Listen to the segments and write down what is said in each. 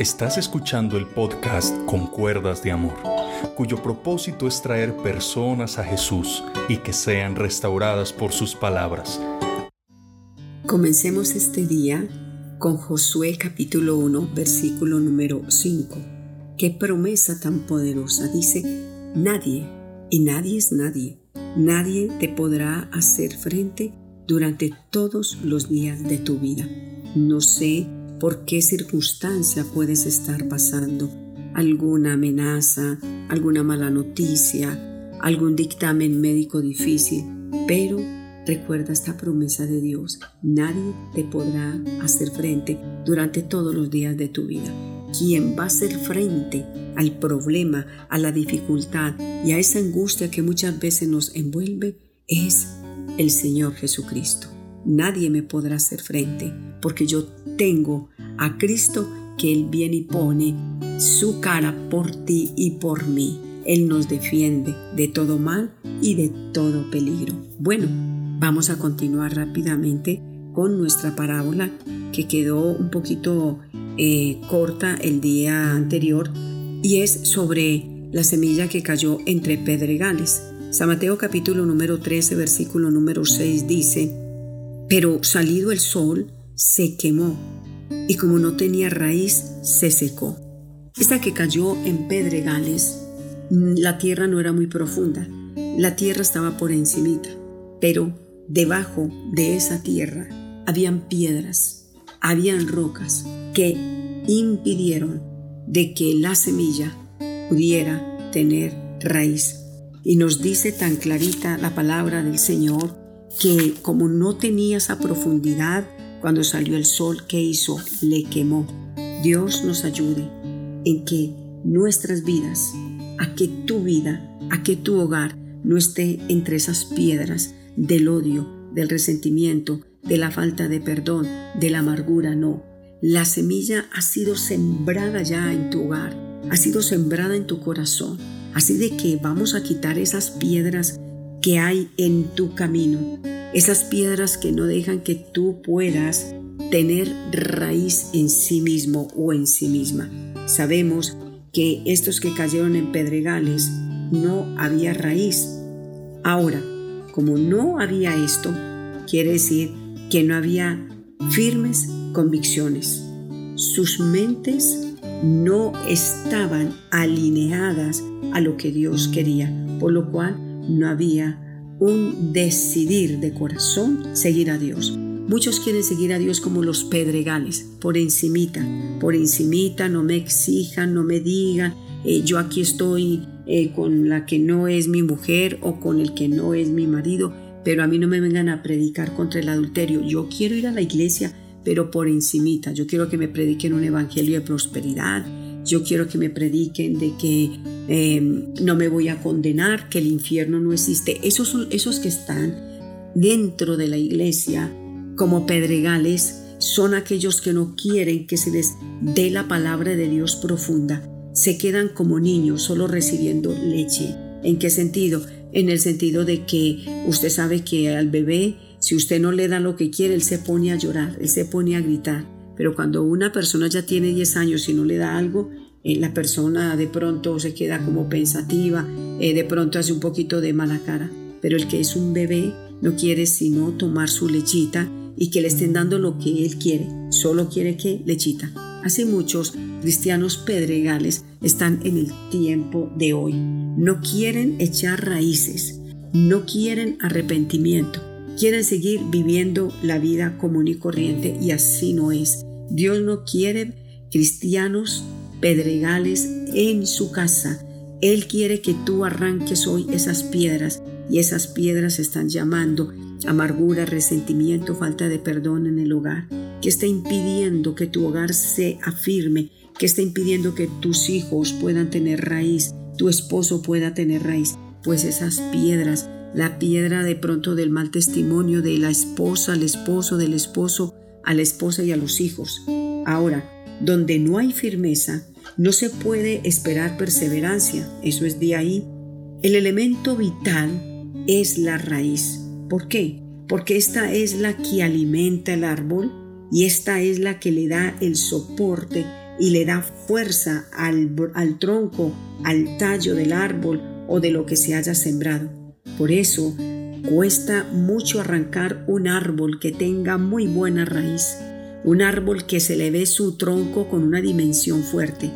Estás escuchando el podcast Con Cuerdas de Amor, cuyo propósito es traer personas a Jesús y que sean restauradas por sus palabras. Comencemos este día con Josué capítulo 1, versículo número 5. Qué promesa tan poderosa. Dice, nadie, y nadie es nadie, nadie te podrá hacer frente durante todos los días de tu vida. No sé por qué circunstancia puedes estar pasando, alguna amenaza, alguna mala noticia, algún dictamen médico difícil, pero recuerda esta promesa de Dios, nadie te podrá hacer frente durante todos los días de tu vida. Quien va a hacer frente al problema, a la dificultad y a esa angustia que muchas veces nos envuelve es el Señor Jesucristo. Nadie me podrá hacer frente porque yo tengo a Cristo que Él viene y pone su cara por ti y por mí. Él nos defiende de todo mal y de todo peligro. Bueno, vamos a continuar rápidamente con nuestra parábola que quedó un poquito eh, corta el día anterior y es sobre la semilla que cayó entre pedregales. San Mateo capítulo número 13 versículo número 6 dice, pero salido el sol se quemó. Y como no tenía raíz se secó. Esta que cayó en pedregales, mm, la tierra no era muy profunda, la tierra estaba por encimita, pero debajo de esa tierra habían piedras, habían rocas que impidieron de que la semilla pudiera tener raíz. Y nos dice tan clarita la palabra del Señor que como no tenía esa profundidad, cuando salió el sol, ¿qué hizo? Le quemó. Dios nos ayude en que nuestras vidas, a que tu vida, a que tu hogar no esté entre esas piedras del odio, del resentimiento, de la falta de perdón, de la amargura, no. La semilla ha sido sembrada ya en tu hogar, ha sido sembrada en tu corazón. Así de que vamos a quitar esas piedras que hay en tu camino, esas piedras que no dejan que tú puedas tener raíz en sí mismo o en sí misma. Sabemos que estos que cayeron en pedregales no había raíz. Ahora, como no había esto, quiere decir que no había firmes convicciones. Sus mentes no estaban alineadas a lo que Dios quería, por lo cual no había un decidir de corazón seguir a Dios. Muchos quieren seguir a Dios como los pedregales, por encimita, por encimita, no me exijan, no me digan, eh, yo aquí estoy eh, con la que no es mi mujer o con el que no es mi marido, pero a mí no me vengan a predicar contra el adulterio. Yo quiero ir a la iglesia, pero por encimita. Yo quiero que me prediquen un evangelio de prosperidad, yo quiero que me prediquen de que em, no me voy a condenar, que el infierno no existe. Esos, esos que están dentro de la iglesia como pedregales son aquellos que no quieren que se les dé la palabra de Dios profunda. Se quedan como niños solo recibiendo leche. ¿En qué sentido? En el sentido de que usted sabe que al bebé, si usted no le da lo que quiere, él se pone a llorar, él se pone a gritar pero cuando una persona ya tiene 10 años y no le da algo, eh, la persona de pronto se queda como pensativa, eh, de pronto hace un poquito de mala cara. Pero el que es un bebé no quiere sino tomar su lechita y que le estén dando lo que él quiere, solo quiere que lechita. Así muchos cristianos pedregales están en el tiempo de hoy. No quieren echar raíces, no quieren arrepentimiento, quieren seguir viviendo la vida común y corriente y así no es. Dios no quiere cristianos pedregales en su casa. Él quiere que tú arranques hoy esas piedras y esas piedras están llamando amargura, resentimiento, falta de perdón en el hogar, que está impidiendo que tu hogar se afirme, que está impidiendo que tus hijos puedan tener raíz, tu esposo pueda tener raíz, pues esas piedras, la piedra de pronto del mal testimonio de la esposa, al esposo, del esposo, a la esposa y a los hijos. Ahora, donde no hay firmeza, no se puede esperar perseverancia. Eso es de ahí. El elemento vital es la raíz. ¿Por qué? Porque esta es la que alimenta el árbol y esta es la que le da el soporte y le da fuerza al, al tronco, al tallo del árbol o de lo que se haya sembrado. Por eso cuesta mucho arrancar un árbol que tenga muy buena raíz, un árbol que se le ve su tronco con una dimensión fuerte.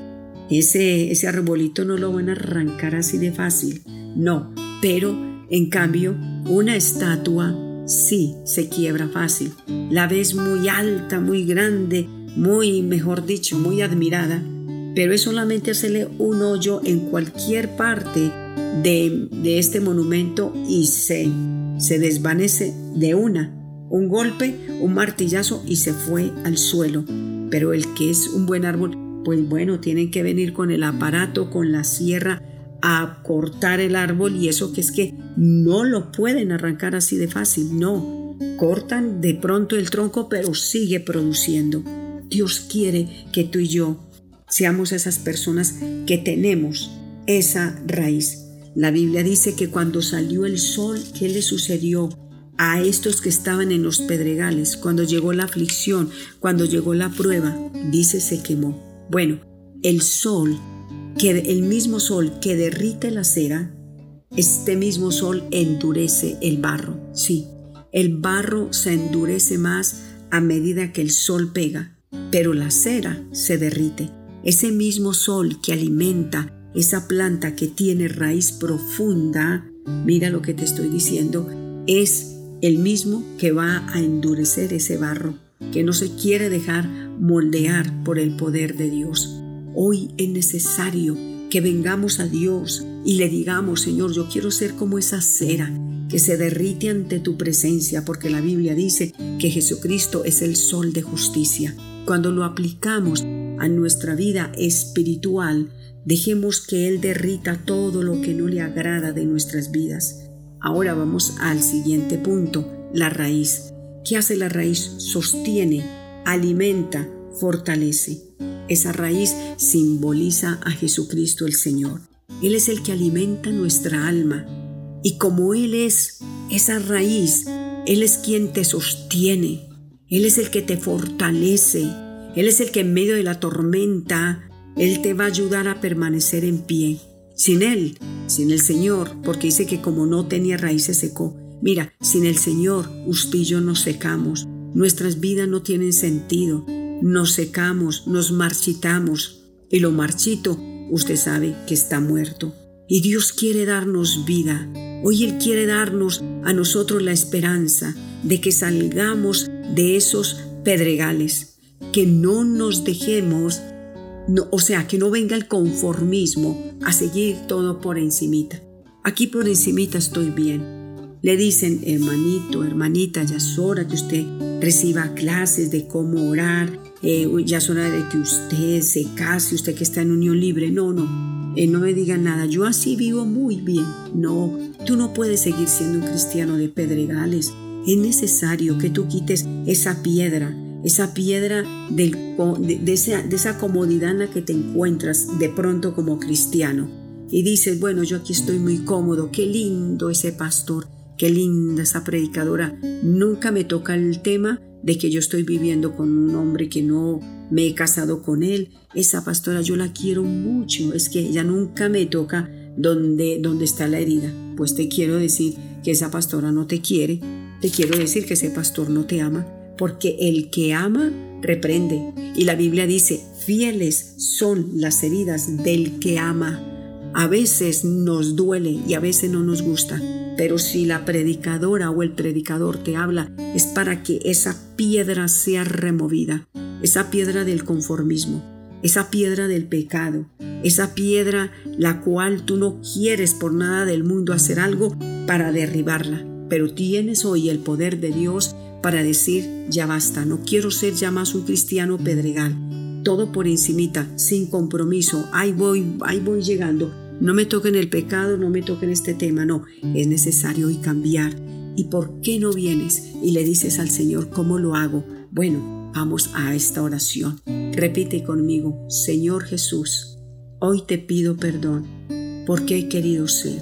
Ese, ese arbolito no lo van a arrancar así de fácil, no, pero en cambio una estatua sí se quiebra fácil. La ves muy alta, muy grande, muy, mejor dicho, muy admirada, pero es solamente hacerle un hoyo en cualquier parte de, este monumento y se, se desvanece de una. Un golpe, un martillazo y se fue al suelo. Pero el que es un buen árbol, pues bueno, tienen que venir con el aparato, con la sierra, a cortar el árbol y eso que es que no lo pueden arrancar así de fácil, no. Cortan de pronto el tronco pero sigue produciendo. Dios quiere que tú y yo seamos esas personas que tenemos esa raíz. La Biblia dice que cuando salió el sol, ¿qué le sucedió a estos que estaban en los pedregales? Cuando llegó la aflicción, cuando llegó la prueba, dice se quemó. Bueno, el sol, que el mismo sol que derrite la cera, este mismo sol endurece el barro. Sí, el barro se endurece más a medida que el sol pega, pero la cera se derrite. Ese mismo sol que alimenta esa planta que tiene raíz profunda, mira lo que te estoy diciendo, es el mismo que va a endurecer ese barro, que no se quiere dejar moldear por el poder de Dios. Hoy es necesario que vengamos a Dios y le digamos, Señor, yo quiero ser como esa cera que se derrite ante tu presencia, porque la Biblia dice que Jesucristo es el sol de justicia. Cuando lo aplicamos a nuestra vida espiritual, Dejemos que Él derrita todo lo que no le agrada de nuestras vidas. Ahora vamos al siguiente punto, la raíz. ¿Qué hace la raíz? Sostiene, alimenta, fortalece. Esa raíz simboliza a Jesucristo el Señor. Él es el que alimenta nuestra alma. Y como Él es esa raíz, Él es quien te sostiene. Él es el que te fortalece. Él es el que en medio de la tormenta él te va a ayudar a permanecer en pie. Sin Él, sin el Señor, porque dice que como no tenía raíces secó. Mira, sin el Señor, usted y yo nos secamos. Nuestras vidas no tienen sentido. Nos secamos, nos marchitamos. Y lo marchito, usted sabe que está muerto. Y Dios quiere darnos vida. Hoy Él quiere darnos a nosotros la esperanza de que salgamos de esos pedregales, que no nos dejemos o sea, que no venga el conformismo a seguir todo por encimita. Aquí por encimita estoy bien. Le dicen, hermanito, hermanita, ya es hora que usted reciba clases de cómo orar, eh, ya es hora de que usted se case, usted que está en unión libre. No, no, eh, no me digan nada, yo así vivo muy bien. No, tú no puedes seguir siendo un cristiano de pedregales. Es necesario que tú quites esa piedra esa piedra de, esa, comodidad en la que te encuentras de pronto como cristiano. Y dices, bueno, yo aquí estoy muy cómodo, qué lindo ese pastor, qué linda esa predicadora. Nunca me toca el tema de que yo estoy viviendo con un hombre que no me he casado con él. Esa pastora yo la quiero mucho, es que ella nunca me toca donde, donde está la herida. Pues te quiero decir que esa pastora no te quiere, te quiero decir que ese pastor no te ama, porque el que ama reprende. Y la Biblia dice, fieles son las heridas del que ama. A veces nos duele y a veces no nos gusta, pero si la predicadora o el predicador te habla, es para que esa piedra sea removida, esa piedra del conformismo, esa piedra del pecado, esa piedra la cual tú no quieres por nada del mundo hacer algo para derribarla, pero tienes hoy el poder de Dios para decir, ya basta, no quiero ser ya más un cristiano pedregal. Todo por encimita, sin compromiso, ahí voy, ahí voy llegando. No me toquen el pecado, no me toquen este tema, no, es necesario hoy cambiar. ¿Y por qué no vienes y le dices al Señor cómo lo hago? Bueno, vamos a esta oración. Repite conmigo, Señor Jesús, hoy te pido perdón porque he querido ser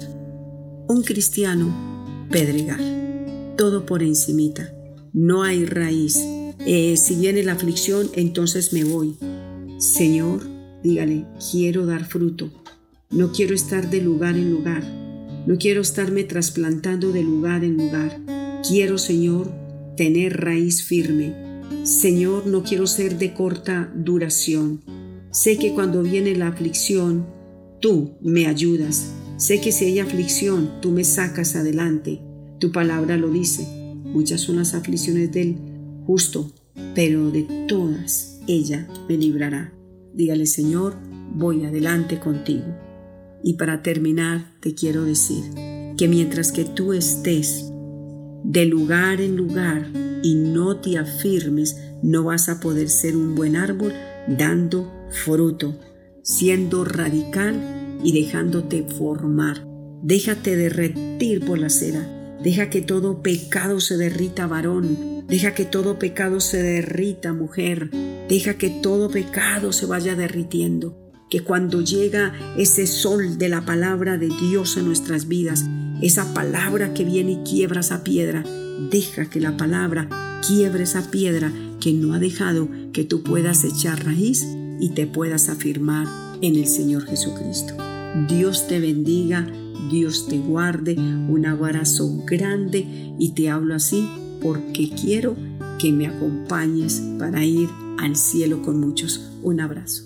un cristiano pedregal, todo por encimita no hay raíz. Eh, si viene la aflicción, entonces me voy. Señor, dígale, quiero dar fruto. No quiero estar de lugar en lugar. No quiero estarme trasplantando de lugar en lugar. Quiero, Señor, tener raíz firme. Señor, no quiero ser de corta duración. Sé que cuando viene la aflicción, tú me ayudas. Sé que si hay aflicción, tú me sacas adelante. Tu palabra lo dice. Muchas son las aflicciones del justo, pero de todas ella me librará. Dígale, Señor, voy adelante contigo. Y para terminar, te quiero decir que mientras que tú estés de lugar en lugar y no te afirmes, no vas a poder ser un buen árbol dando fruto, siendo radical y dejándote formar. Déjate derretir por la cera. Deja que todo pecado se derrita, varón. Deja que todo pecado se derrita, mujer. Deja que todo pecado se vaya derritiendo. Que cuando llega ese sol de la palabra de Dios en nuestras vidas, esa palabra que viene y quiebra esa piedra, deja que la palabra quiebre esa piedra que no ha dejado que tú puedas echar raíz y te puedas afirmar en el Señor Jesucristo. Dios te bendiga, Dios te guarde, un abrazo grande y te hablo así porque quiero que me acompañes para ir al cielo con muchos. Un abrazo.